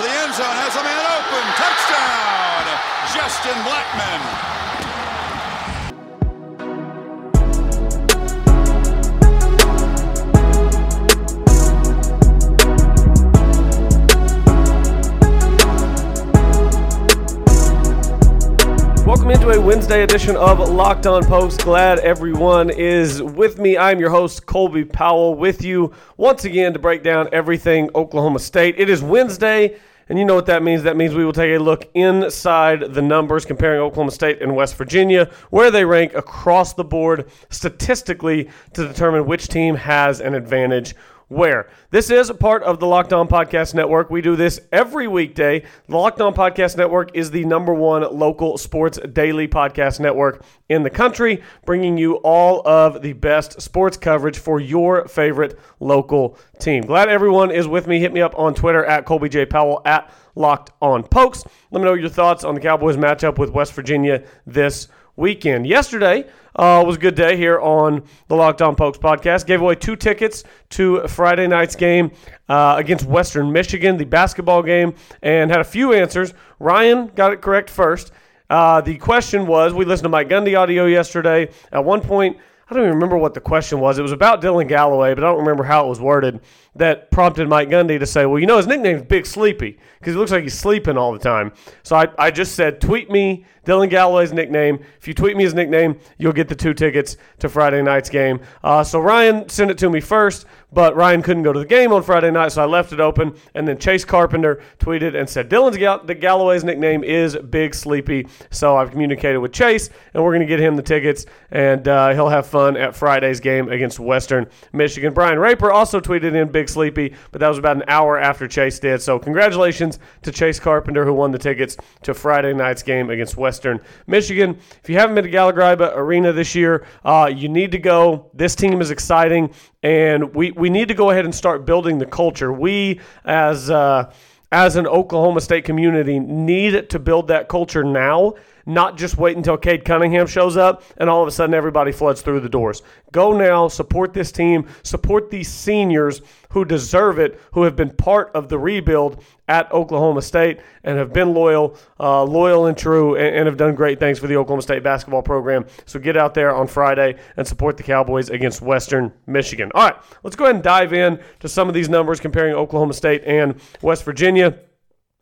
the end zone, has a man open. Touchdown, Justin Blackmon. Welcome into a Wednesday edition of Locked On Pokes. Glad everyone is with me. I'm your host, Colby Powell, with you once again to break down everything Oklahoma State. It is Wednesday, and you know what that means. That means we will take a look inside the numbers, comparing Oklahoma State and West Virginia, where they rank across the board statistically to determine which team has an advantage where. This is a part of the Locked On Podcast Network. We do this every weekday. The Locked On Podcast Network is the number one local sports daily podcast network in the country, bringing you all of the best sports coverage for your favorite local team. Glad everyone is with me. Hit me up on Twitter at Colby J. Powell at Locked On Pokes. Let me know your thoughts on the Cowboys matchup with West Virginia this weekend. Yesterday uh, was a good day here on the Locked On Pokes podcast. Gave away two tickets to Friday night's game uh, against Western Michigan, the basketball game, and had a few answers. Ryan got it correct first. Uh, the question was we listened to Mike Gundy audio yesterday. At one point, I don't even remember what the question was. It was about Dylan Galloway, but I don't remember how it was worded. That prompted Mike Gundy to say, "Well, you know, his nickname's Big Sleepy because he looks like he's sleeping all the time." So I, I just said, "Tweet me Dylan Galloway's nickname. If you tweet me his nickname, you'll get the two tickets to Friday night's game." Uh, so Ryan sent it to me first, but Ryan couldn't go to the game on Friday night, so I left it open. And then Chase Carpenter tweeted and said, "Dylan's Gall- Galloway's nickname is Big Sleepy." So I've communicated with Chase, and we're going to get him the tickets, and uh, he'll have fun at Friday's game against Western Michigan. Brian Raper also tweeted in Big Sleepy, but that was about an hour after Chase did. So congratulations to Chase Carpenter who won the tickets to Friday night's game against Western Michigan. If you haven't been to Gallagher Arena this year, uh, you need to go. This team is exciting, and we we need to go ahead and start building the culture. We as uh, as an Oklahoma State community need to build that culture now not just wait until Cade Cunningham shows up and all of a sudden everybody floods through the doors. Go now, support this team, support these seniors who deserve it, who have been part of the rebuild at Oklahoma State and have been loyal, uh, loyal and true, and, and, have done great things for the Oklahoma State basketball program. So get out there on Friday and support the Cowboys against Western Michigan. All right, let's go ahead and dive in to some of these numbers comparing Oklahoma State and West Virginia.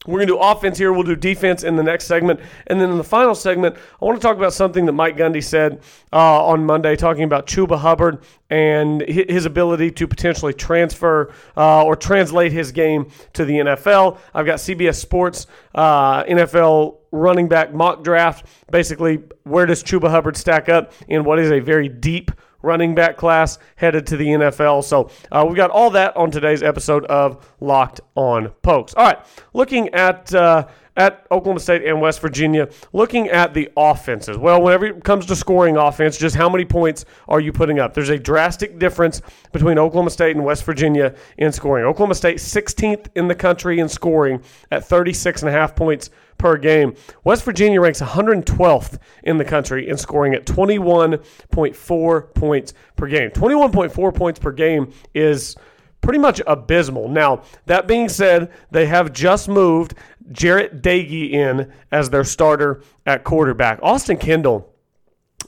We're going to do offense here. We'll do defense in the next segment. And then in the final segment, I want to talk about something that Mike Gundy said uh, on Monday, talking about Chuba Hubbard and his ability to potentially transfer uh, or translate his game to the NFL. I've got CBS Sports uh, NFL running back mock draft. Basically, where does Chuba Hubbard stack up in what is a very deep running back class headed to the NFL. So uh, we've got all that on today's episode of Locked On Pokes. All right, looking at. Uh, at Oklahoma State and West Virginia, looking at the offenses. Well, whenever it comes to scoring offense, just how many points are you putting up? There's a drastic difference between Oklahoma State and West Virginia in scoring. Oklahoma State 16th in the country in scoring at 36 and a half points per game. West Virginia ranks 112th in the country in scoring at 21.4 points per game. 21.4 points per game is pretty much abysmal. Now, that being said, they have just moved Jarret Doege in as their starter at quarterback. Austin Kendall.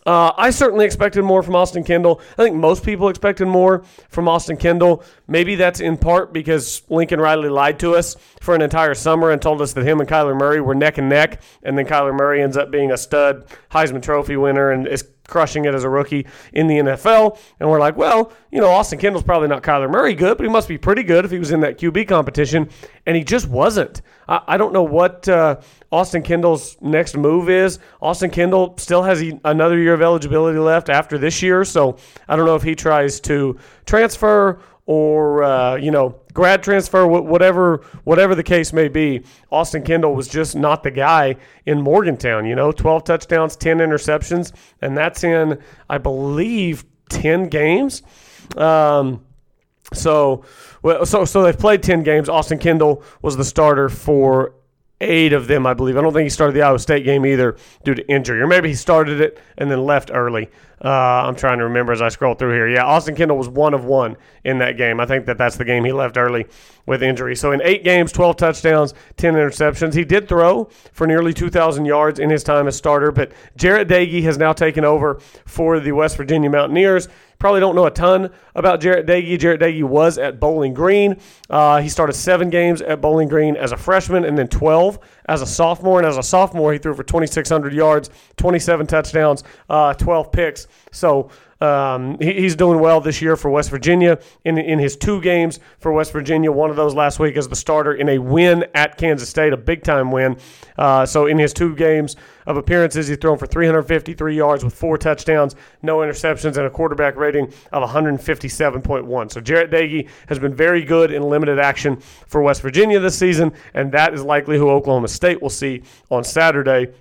Uh, I certainly expected more from Austin Kendall. I think most people expected more from Austin Kendall. Maybe that's in part because Lincoln Riley lied to us for an entire summer and told us that him and Kyler Murray were neck and neck, and then Kyler Murray ends up being a stud Heisman Trophy winner and is crushing it as a rookie in the NFL. And we're like, well, you know, Austin Kendall's probably not Kyler Murray good, but he must be pretty good if he was in that QB competition. And he just wasn't. I, I don't know what uh, Austin Kendall's next move is. Austin Kendall still has another year of eligibility left after this year. So I don't know if he tries to transfer or uh, you know grad transfer whatever whatever the case may be austin kendall was just not the guy in morgantown you know 12 touchdowns 10 interceptions and that's in i believe 10 games. Um, so well so so they've played 10 games. Austin kendall was the starter for eight of them, I believe. I don't think he started the Iowa State game either due to injury, or maybe he started it and then left early. Uh, I'm trying to remember as I scroll through here. Yeah, Austin Kendall was one of one in that game. I think that that's the game he left early with injury. So in eight games, 12 touchdowns, 10 interceptions. He did throw for nearly 2,000 yards in his time as starter, but Jarret Doege has now taken over for the West Virginia Mountaineers. Probably don't know a ton about Jarret Doege. Jarret Doege was at Bowling Green. Uh, he started seven games at Bowling Green as a freshman and then 12 as a sophomore. And as a sophomore, he threw for 2,600 yards, 27 touchdowns, uh, 12 picks. So um, he, he's doing well this year for West Virginia. In, in his two games for West Virginia, one of those last week as the starter in a win at Kansas State, a big time win. Uh, so in his two games of appearances, he's thrown for 353 yards with four touchdowns, no interceptions, and a quarterback rating of 157.1. So Jarret Doege has been very good in limited action for West Virginia this season, and that is likely who Oklahoma State will see on Saturday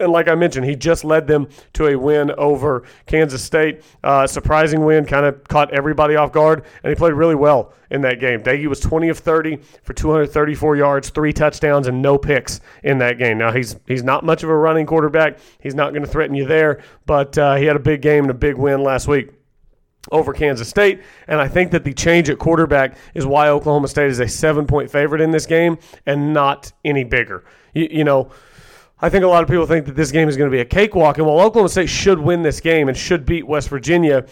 and like I mentioned, he just led them to a win over Kansas State. Uh, surprising win, kind of caught everybody off guard, and he played really well in that game. Doege was 20 of 30 for 234 yards, three touchdowns, and no picks in that game. Now he's he's not much of a running quarterback. He's not going to threaten you there, but uh, he had a big game and a big win last week over Kansas State. And I think that the change at quarterback is why Oklahoma State is a seven point favorite in this game and not any bigger. You, you know, I think a lot of people think that this game is going to be a cakewalk. And while Oklahoma State should win this game and should beat West Virginia,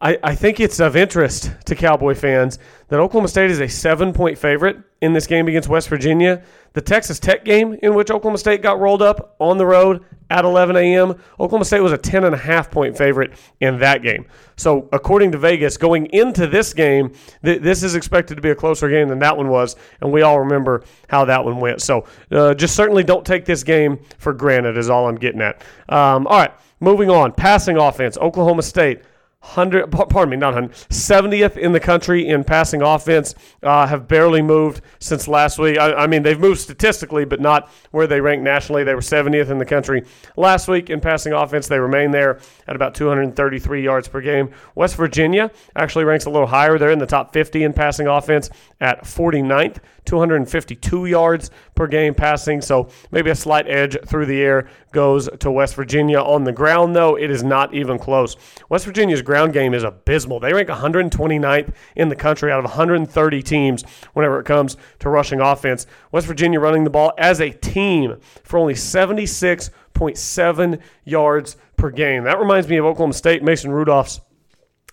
I, I think it's of interest to Cowboy fans that Oklahoma State is a seven point favorite in this game against West Virginia. The Texas Tech game, in which Oklahoma State got rolled up on the road at 11 a.m., Oklahoma State was a 10.5 point favorite in that game. So, according to Vegas, going into this game, th- this is expected to be a closer game than that one was, and we all remember how that one went. So, uh, just certainly don't take this game for granted, is all I'm getting at. Um, all right, moving on. Passing offense, Oklahoma State hundred, pardon me, not hundred, 70th in the country in passing offense. Uh, have barely moved since last week. I, I, mean, they've moved statistically, but not where they rank nationally. They were 70th in the country last week in passing offense. They remain there at about 233 yards per game. West Virginia actually ranks a little higher. They're in the top 50 in passing offense at 49th, 252 yards per game passing. So maybe a slight edge through the air goes to West Virginia. On the ground, though, it is not even close. West Virginia's ground game is abysmal. They rank 129th in the country out of 130 teams whenever it comes to rushing offense. West Virginia running the ball as a team for only 76.7 yards per game. That reminds me of Oklahoma State, Mason Rudolph's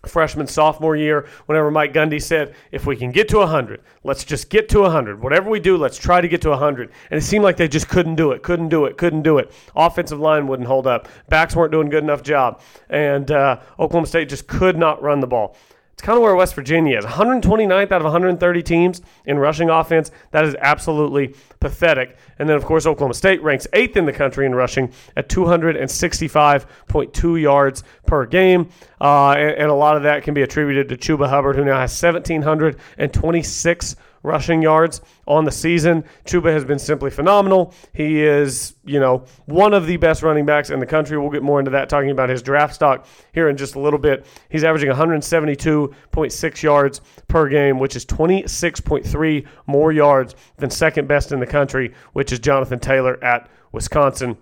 freshman sophomore year whenever Mike Gundy said if we can get to 100 let's just get to 100 whatever we do let's try to get to 100 and it seemed like they just couldn't do it couldn't do it couldn't do it. Offensive line wouldn't hold up. Backs weren't doing good enough job. And uh, Oklahoma State just could not run the ball it's kind of where West Virginia is. 129th out of 130 teams in rushing offense. That is absolutely pathetic. And then, of course, Oklahoma State ranks eighth in the country in rushing at 265.2 yards per game. Uh, and, and, a lot of that can be attributed to Chuba Hubbard, who now has 1,726 rushing yards on the season. Chuba has been simply phenomenal. He is, you know, one of the best running backs in the country. We'll get more into that talking about his draft stock here in just a little bit. He's averaging 172.6 yards per game, which is 26.3 more yards than second best in the country, which is Jonathan Taylor at Wisconsin.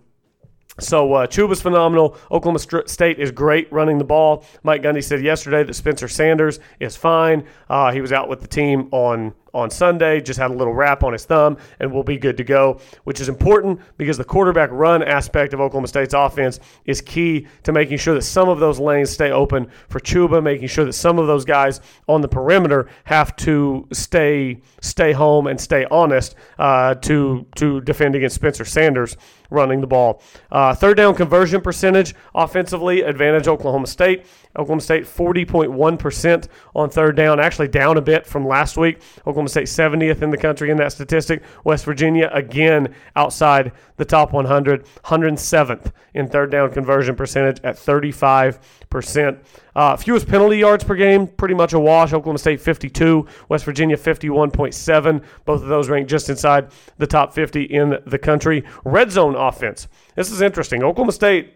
So uh, Chuba's phenomenal. Oklahoma State is great running the ball. Mike Gundy said yesterday that Spencer Sanders is fine. Uh, he was out with the team on on Sunday, just had a little wrap on his thumb, and will be good to go, which is important because the quarterback run aspect of Oklahoma State's offense is key to making sure that some of those lanes stay open for Chuba, making sure that some of those guys on the perimeter have to stay stay home and stay honest uh, to to defend against Spencer Sanders running the ball. Uh, third down conversion percentage offensively, advantage Oklahoma State. Oklahoma State 40.1% on third down, actually down a bit from last week. Oklahoma State 70th in the country in that statistic. West Virginia, again, outside the top 100, 107th in third down conversion percentage at 35%. Uh, fewest penalty yards per game, pretty much a wash. Oklahoma State 52, West Virginia 51.7. Both of those rank just inside the top 50 in the country. Red zone offense. This is interesting. Oklahoma State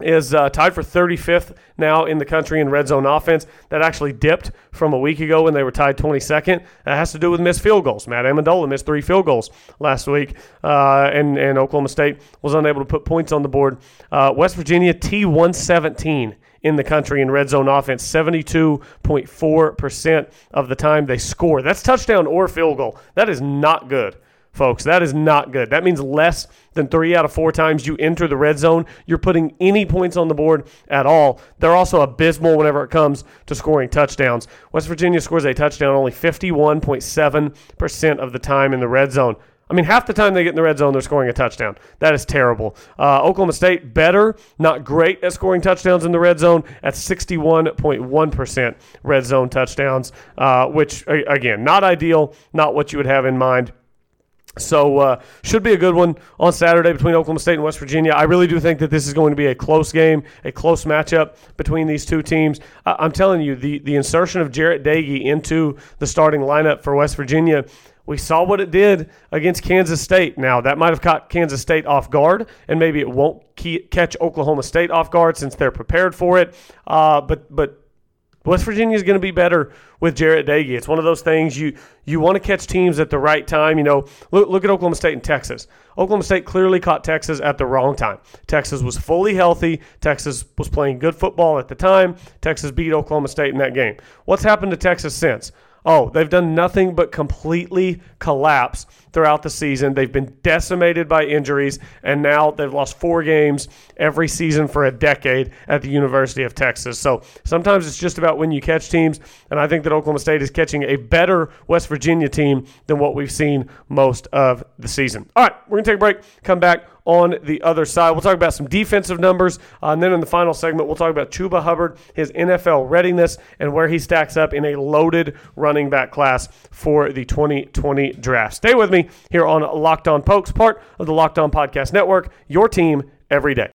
is uh, tied for 35th now in the country in red zone offense. That actually dipped from a week ago when they were tied 22nd. That has to do with missed field goals. Matt Amendola missed three field goals last week, uh, and, and Oklahoma State was unable to put points on the board. Uh, West Virginia T117 in the country in red zone offense. 72.4% of the time they score. That's touchdown or field goal. That is not good folks. That is not good. That means less than three out of four times you enter the red zone, you're putting any points on the board at all. They're also abysmal whenever it comes to scoring touchdowns. West Virginia scores a touchdown only 51.7% of the time in the red zone. I mean, half the time they get in the red zone, they're scoring a touchdown. That is terrible. Uh, Oklahoma State, better, not great at scoring touchdowns in the red zone at 61.1% red zone touchdowns, uh, which, again, not ideal, not what you would have in mind so uh, should be a good one on Saturday between Oklahoma State and West Virginia. I really do think that this is going to be a close game, a close matchup between these two teams. I'm telling you, the the insertion of Jarret Doege into the starting lineup for West Virginia. We saw what it did against Kansas State. Now, that might have caught Kansas State off guard, and maybe it won't catch Oklahoma State off guard since they're prepared for it. Uh, but but West Virginia is going to be better with Jarret Doege. It's one of those things you you want to catch teams at the right time. You know, look, look at Oklahoma State and Texas. Oklahoma State clearly caught Texas at the wrong time. Texas was fully healthy. Texas was playing good football at the time. Texas beat Oklahoma State in that game. What's happened to Texas since? Oh, they've done nothing but completely collapse throughout the season. They've been decimated by injuries, and now they've lost four games every season for a decade at the University of Texas. So sometimes it's just about when you catch teams, and I think that Oklahoma State is catching a better West Virginia team than what we've seen most of the season. All right, we're going to take a break, come back on the other side. We'll talk about some defensive numbers. Uh, and then in the final segment, we'll talk about Chuba Hubbard, his NFL readiness, and where he stacks up in a loaded running back class for the 2020 draft. Stay with me here on Locked On Pokes, part of the Locked On Podcast Network, your team every day.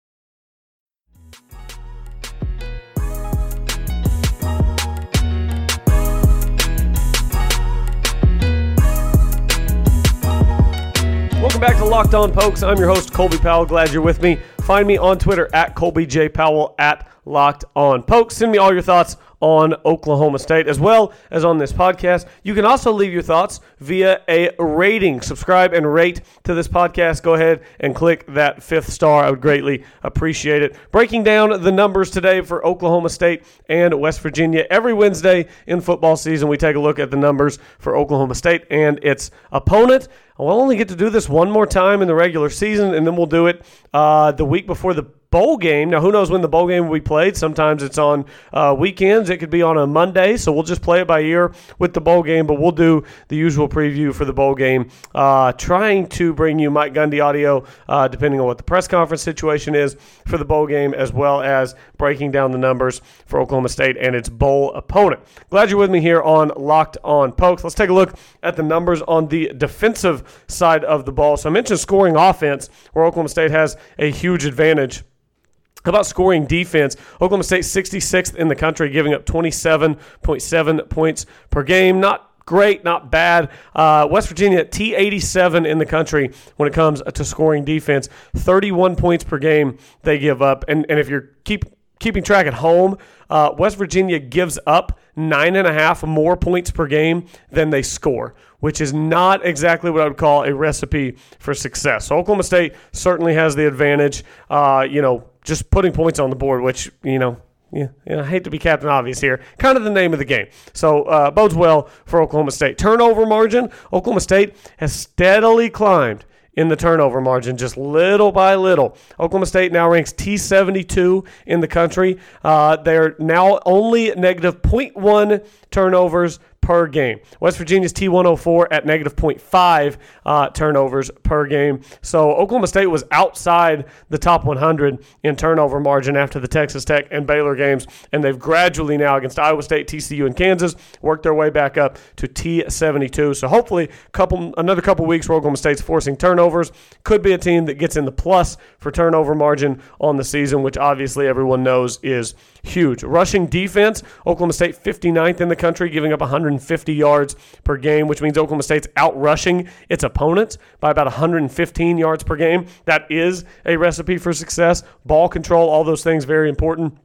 Back to Locked On Pokes. I'm your host, Colby Powell. Glad you're with me. Find me on Twitter at Colby J. Powell at Locked On Pokes. Send me all your thoughts on Oklahoma State as well as on this podcast. You can also leave your thoughts via a rating. Subscribe and rate to this podcast. Go ahead and click that fifth star. I would greatly appreciate it. Breaking down the numbers today for Oklahoma State and West Virginia. Every Wednesday in football season, we take a look at the numbers for Oklahoma State and its opponent. We'll only get to do this one more time in the regular season, and then we'll do it uh, the week before the bowl game. Now, who knows when the bowl game will be played? Sometimes it's on uh, weekends. It could be on a Monday, so we'll just play it by ear with the bowl game. But we'll do the usual preview for the bowl game, uh, trying to bring you Mike Gundy audio, uh, depending on what the press conference situation is for the bowl game, as well as breaking down the numbers for Oklahoma State and its bowl opponent. Glad you're with me here on Locked On Pokes. Let's take a look at the numbers on the defensive side of the ball. So I mentioned scoring offense, where Oklahoma State has a huge advantage. How about scoring defense? Oklahoma State 66th in the country, giving up 27.7 points per game. Not great, not bad. Uh, West Virginia, T87 in the country when it comes to scoring defense. 31 points per game they give up. And, and if you're keep keeping track at home, uh, West Virginia gives up nine and a half more points per game than they score, which is not exactly what I would call a recipe for success. So Oklahoma State certainly has the advantage. Uh, you know, just putting points on the board, which you know. Yeah, I hate to be Captain Obvious here. Kind of the name of the game. So uh, bodes well for Oklahoma State. Turnover margin. Oklahoma State has steadily climbed in the turnover margin, just little by little. Oklahoma State now ranks T72 in the country. Uh, they're now only negative 0.1 turnovers per game. West Virginia's T104 at negative 0.5 uh, turnovers per game. So Oklahoma State was outside the top 100 in turnover margin after the Texas Tech and Baylor games, and they've gradually now against Iowa State, TCU, and Kansas worked their way back up to T72. So hopefully, couple another couple weeks where Oklahoma State's forcing turnovers could be a team that gets in the plus for turnover margin on the season, which obviously everyone knows is huge. Rushing defense, Oklahoma State 59th in the country, giving up 150 yards per game, which means Oklahoma State's out rushing its opponents by about 115 yards per game. That is a recipe for success. Ball control, all those things very important.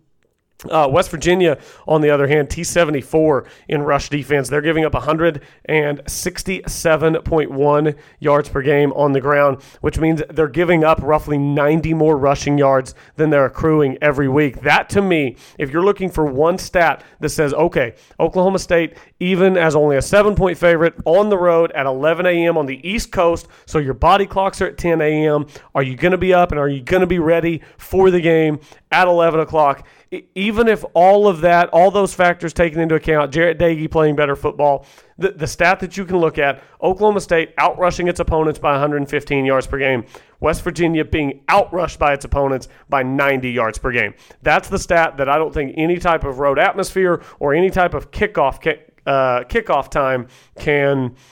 Uh, West Virginia, on the other hand, T74 in rush defense. They're giving up 167.1 yards per game on the ground, which means they're giving up roughly 90 more rushing yards than they're accruing every week. That, to me, if you're looking for one stat that says, okay, Oklahoma State, even as only a seven point favorite on the road at 11 a.m. on the East Coast, so your body clocks are at 10 a.m., are you going to be up and are you going to be ready for the game at 11 o'clock? even if all of that, all those factors taken into account, Jarret Doege playing better football, the, the stat that you can look at, Oklahoma State outrushing its opponents by 115 yards per game, West Virginia being outrushed by its opponents by 90 yards per game. That's the stat that I don't think any type of road atmosphere or any type of kickoff uh, kickoff time can –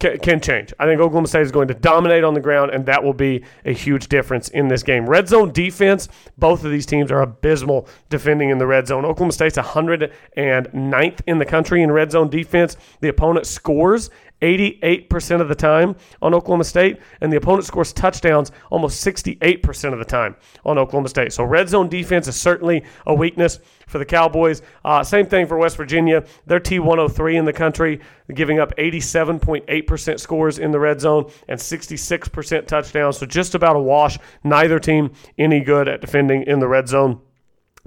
can, change. I think Oklahoma State is going to dominate on the ground, and that will be a huge difference in this game. Red zone defense, both of these teams are abysmal defending in the red zone. Oklahoma State's 109th in the country in red zone defense. The opponent scores 88% of the time on Oklahoma State, and the opponent scores touchdowns almost 68% of the time on Oklahoma State. So red zone defense is certainly a weakness for the Cowboys. Uh, same thing for West Virginia. They're T103 in the country, giving up 87.8% scores in the red zone and 66% touchdowns. So just about a wash. Neither team any good at defending in the red zone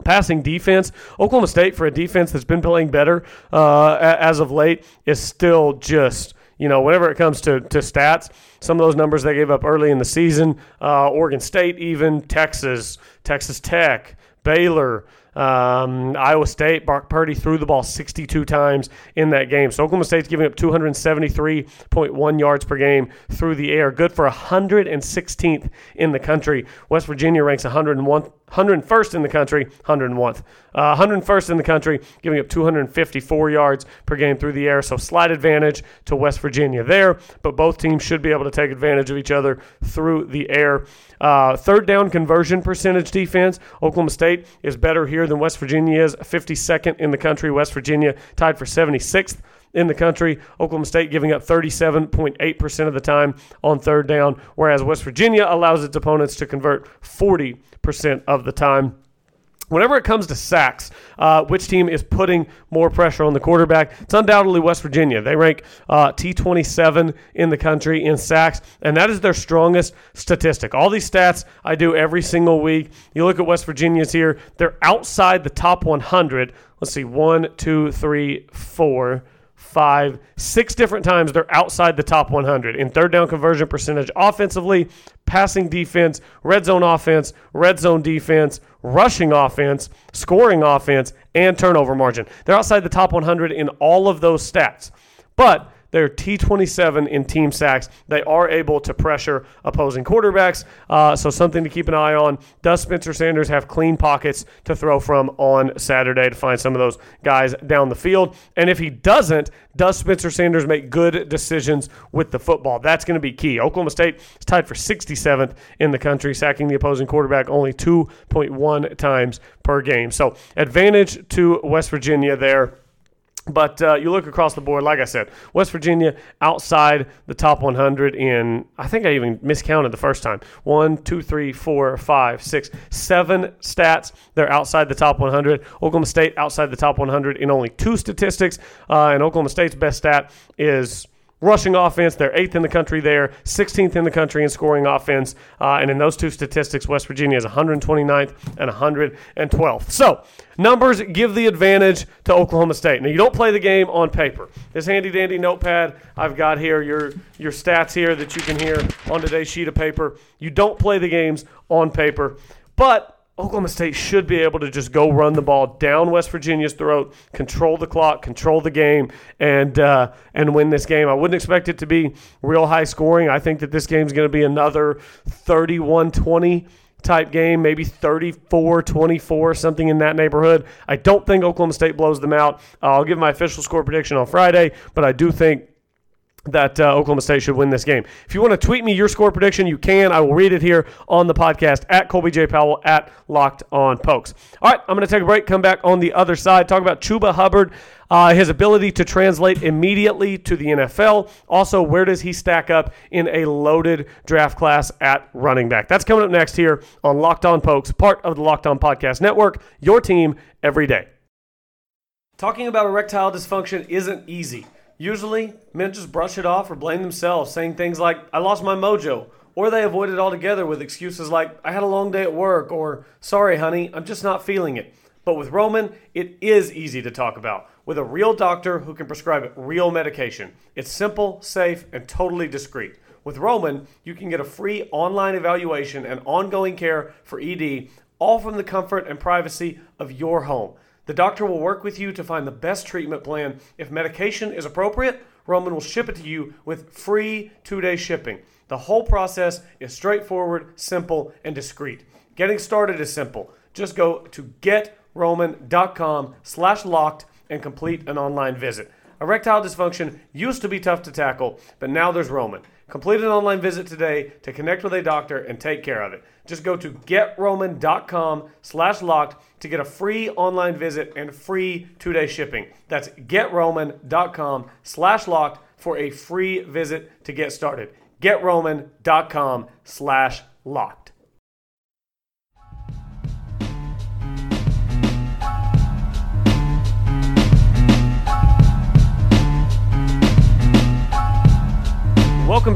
passing defense. Oklahoma State, for a defense that's been playing better uh, as of late, is still just you know, whenever it comes to, to stats, some of those numbers they gave up early in the season, uh, Oregon State, even Texas, Texas Tech, Baylor, um, Iowa State, Brock Purdy threw the ball 62 times in that game. So Oklahoma State's giving up 273.1 yards per game through the air, good for 116th in the country. West Virginia ranks 101 101st in the country, 101th. Uh, 101st in the country, giving up 254 yards per game through the air. So slight advantage to West Virginia there, but both teams should be able to take advantage of each other through the air. Uh, third down conversion percentage defense. Oklahoma State is better here than West Virginia is, 52nd in the country. West Virginia tied for 76th in the country. Oklahoma State giving up 37.8% of the time on third down, whereas West Virginia allows its opponents to convert 40% of the time. Whenever it comes to sacks, uh, which team is putting more pressure on the quarterback? It's undoubtedly West Virginia. They rank uh, T27 in the country in sacks, and that is their strongest statistic. All these stats I do every single week. You look at West Virginia's here, they're outside the top 100. Let's see, one, two, three, four five, six different times they're outside the top 100 in third down conversion percentage offensively, passing defense, red zone offense, red zone defense, rushing offense, scoring offense, and turnover margin. They're outside the top 100 in all of those stats. But they're T27 in team sacks. They are able to pressure opposing quarterbacks. Uh, so, something to keep an eye on. Does Spencer Sanders have clean pockets to throw from on Saturday to find some of those guys down the field? And if he doesn't, does Spencer Sanders make good decisions with the football? That's going to be key. Oklahoma State is tied for 67th in the country, sacking the opposing quarterback only 2.1 times per game. So, advantage to West Virginia there. But uh, you look across the board, like I said, West Virginia outside the top 100 in, I think I even miscounted the first time. One, two, three, four, five, six, seven stats. They're outside the top 100. Oklahoma State outside the top 100 in only two statistics. Uh, and Oklahoma State's best stat is rushing offense. They're eighth in the country there, 16th in the country in scoring offense. Uh, and in those two statistics, West Virginia is 129th and 112th. So numbers give the advantage to Oklahoma State. Now you don't play the game on paper. This handy dandy notepad I've got here, your your stats here that you can hear on today's sheet of paper. You don't play the games on paper, but Oklahoma State should be able to just go run the ball down West Virginia's throat, control the clock, control the game, and uh, and win this game. I wouldn't expect it to be real high scoring. I think that this game is going to be another 31-20 type game, maybe 34-24, something in that neighborhood. I don't think Oklahoma State blows them out. I'll give my official score prediction on Friday, but I do think that uh, Oklahoma State should win this game. If you want to tweet me your score prediction, you can. I will read it here on the podcast at Colby J. Powell at Locked On Pokes. All right, I'm going to take a break, come back on the other side, talk about Chuba Hubbard, uh, his ability to translate immediately to the NFL. Also, where does he stack up in a loaded draft class at running back? That's coming up next here on Locked On Pokes, part of the Locked On Podcast Network, your team every day. Talking about erectile dysfunction isn't easy. Usually, men just brush it off or blame themselves, saying things like, I lost my mojo, or they avoid it altogether with excuses like, I had a long day at work, or sorry, honey, I'm just not feeling it. But with Roman, it is easy to talk about with a real doctor who can prescribe real medication. It's simple, safe, and totally discreet. With Roman, you can get a free online evaluation and ongoing care for ED, all from the comfort and privacy of your home. The doctor will work with you to find the best treatment plan. If medication is appropriate, Roman will ship it to you with free two day shipping. The whole process is straightforward, simple, and discreet. Getting started is simple. Just go to getroman.com slash locked and complete an online visit. Erectile dysfunction used to be tough to tackle, but now there's Roman. Complete an online visit today to connect with a doctor and take care of it. Just go to getroman.com slash locked to get a free online visit and free two-day shipping. That's getroman.com slash locked for a free visit to get started. getroman.com slash locked.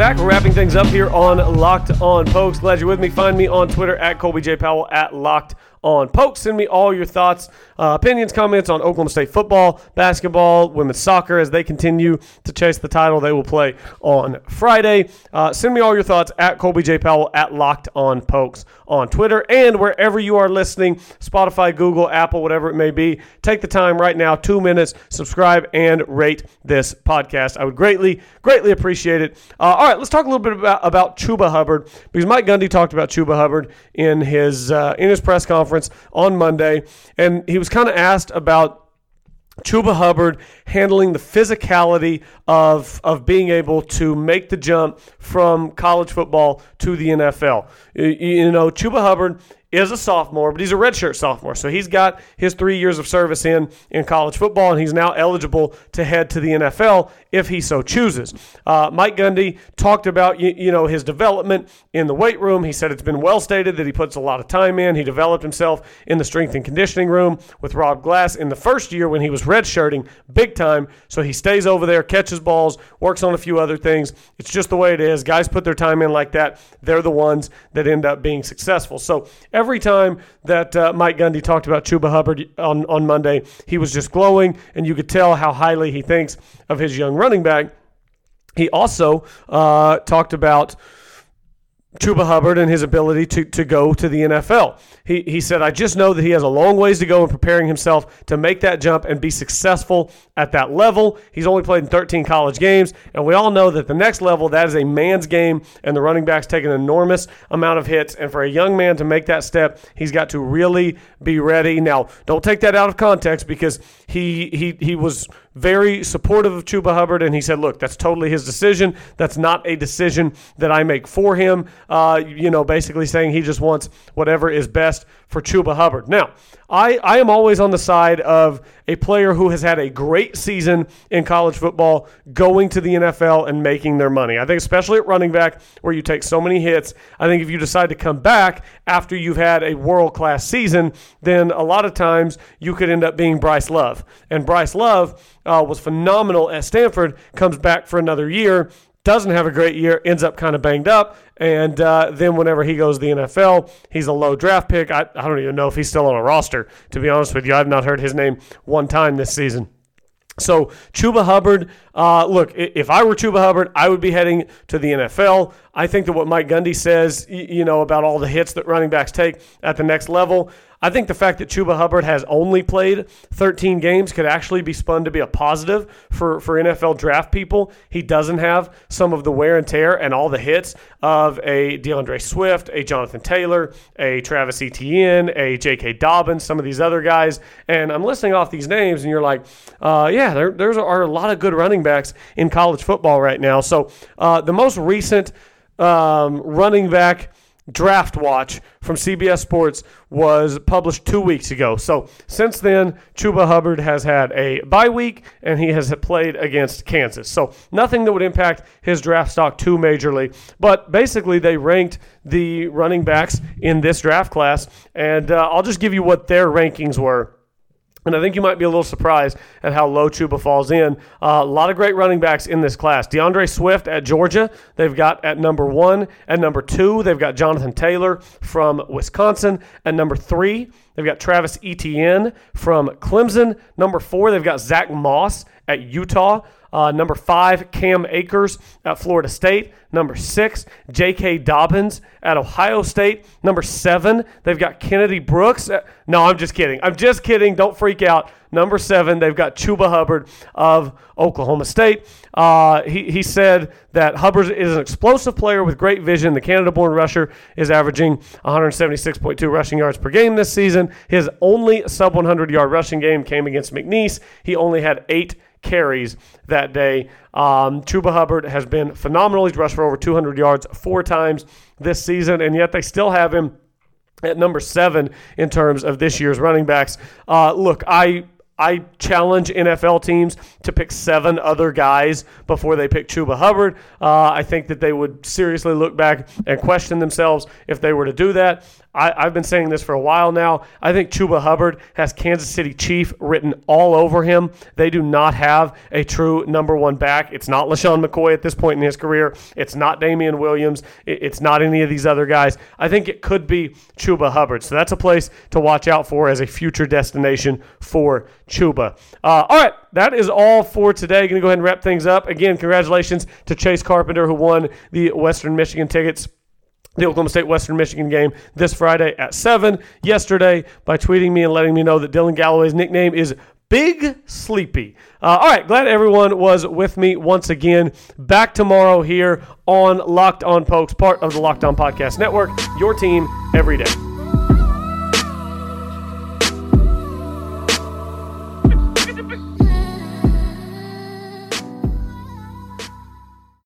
Back. We're wrapping things up here on Locked On Pokes. Glad you're with me. Find me on Twitter at Colby J. Powell at Locked on Pokes. Send me all your thoughts, uh, opinions, comments on Oklahoma State football, basketball, women's soccer as they continue to chase the title they will play on Friday. Uh, send me all your thoughts at Colby J. Powell at Locked on Pokes on Twitter and wherever you are listening Spotify, Google, Apple, whatever it may be. Take the time right now, two minutes, subscribe and rate this podcast. I would greatly, greatly appreciate it. Uh, all right, let's talk a little bit about, about Chuba Hubbard because Mike Gundy talked about Chuba Hubbard in his uh, in his press conference conference on Monday, and he was kind of asked about Chuba Hubbard handling the physicality of of being able to make the jump from college football to the NFL. You, you know, Chuba Hubbard is a sophomore, but he's a redshirt sophomore. So he's got his three years of service in in college football, and he's now eligible to head to the NFL if he so chooses. Uh, Mike Gundy talked about you, you, know his development in the weight room. He said it's been well stated that he puts a lot of time in. He developed himself in the strength and conditioning room with Rob Glass in the first year when he was redshirting big time. So he stays over there, catches balls, works on a few other things. It's just the way it is. Guys put their time in like that. They're the ones that end up being successful. So every time that uh, Mike Gundy talked about Chuba Hubbard on, on Monday, he was just glowing, and you could tell how highly he thinks of his young running back. He also uh, talked about Chuba Hubbard and his ability to, to go to the NFL. He, he said, I just know that he has a long ways to go in preparing himself to make that jump and be successful at that level. He's only played in 13 college games, and we all know that the next level, that is a man's game, and the running backs take an enormous amount of hits. And for a young man to make that step, he's got to really be ready. Now, don't take that out of context because he he he was very supportive of Chuba Hubbard, and he said, "Look, that's totally his decision. That's not a decision that I make for him." Uh, you know, basically saying he just wants whatever is best for Chuba Hubbard. Now, I, I am always on the side of a player who has had a great season in college football going to the NFL and making their money. I think, especially at running back, where you take so many hits, I think if you decide to come back after you've had a world class season, then a lot of times you could end up being Bryce Love. And Bryce Love uh, was phenomenal at Stanford, comes back for another year, doesn't have a great year, ends up kind of banged up. And uh, then whenever he goes to the NFL, he's a low draft pick. I, I don't even know if he's still on a roster, to be honest with you. I've not heard his name one time this season. So Chuba Hubbard, uh, look, if I were Chuba Hubbard, I would be heading to the NFL. I think that what Mike Gundy says, you know, about all the hits that running backs take at the next level, I think the fact that Chuba Hubbard has only played 13 games could actually be spun to be a positive for, for NFL draft people. He doesn't have some of the wear and tear and all the hits of a D'Andre Swift, a Jonathan Taylor, a Travis Etienne, a J.K. Dobbins, some of these other guys. And I'm listing off these names, and you're like, uh, yeah, there there's are a lot of good running backs in college football right now. So uh, the most recent um, running back Draft Watch from CBS Sports was published two weeks ago. So since then, Chuba Hubbard has had a bye week and he has played against Kansas. So nothing that would impact his draft stock too majorly. But basically, they ranked the running backs in this draft class, and uh, I'll just give you what their rankings were. And I think you might be a little surprised at how low Chuba falls in. Uh, a lot of great running backs in this class. D'Andre Swift at Georgia, they've got at number one. At number two, they've got Jonathan Taylor from Wisconsin. At number three, they've got Travis Etienne from Clemson. Number four, they've got Zach Moss at Utah. Uh, number five, Cam Akers at Florida State. Number six, J.K. Dobbins at Ohio State. Number seven, they've got Kennedy Brooks. At, no, I'm just kidding. I'm just kidding. Don't freak out. Number seven, they've got Chuba Hubbard of Oklahoma State. Uh, he, he said that Hubbard is an explosive player with great vision. The Canada born rusher is averaging 176.2 rushing yards per game this season. His only sub 100 yard rushing game came against McNeese. He only had eight carries that day. Um, Chuba Hubbard has been phenomenal. He's rushed for over 200 yards four times this season, and yet they still have him at number seven in terms of this year's running backs. Uh, look, I I challenge NFL teams to pick seven other guys before they pick Chuba Hubbard. Uh, I think that they would seriously look back and question themselves if they were to do that. I, have been saying this for a while now. I think Chuba Hubbard has Kansas City Chief written all over him. They do not have a true number one back. It's not LeSean McCoy at this point in his career. It's not Damien Williams. it's not any of these other guys. I think it could be Chuba Hubbard. So that's a place to watch out for as a future destination for Chuba. Uh, all right, that is all for today. Going to go ahead and wrap things up. Again, congratulations to Chase Carpenter, who won the Western Michigan tickets the Oklahoma State Western Michigan game this Friday at 7. Yesterday, by tweeting me and letting me know that Dylan Galloway's nickname is Big Sleepy. Uh, all right, glad everyone was with me once again. Back tomorrow here on Locked On Pokes, part of the Locked On Podcast Network. Your team every day.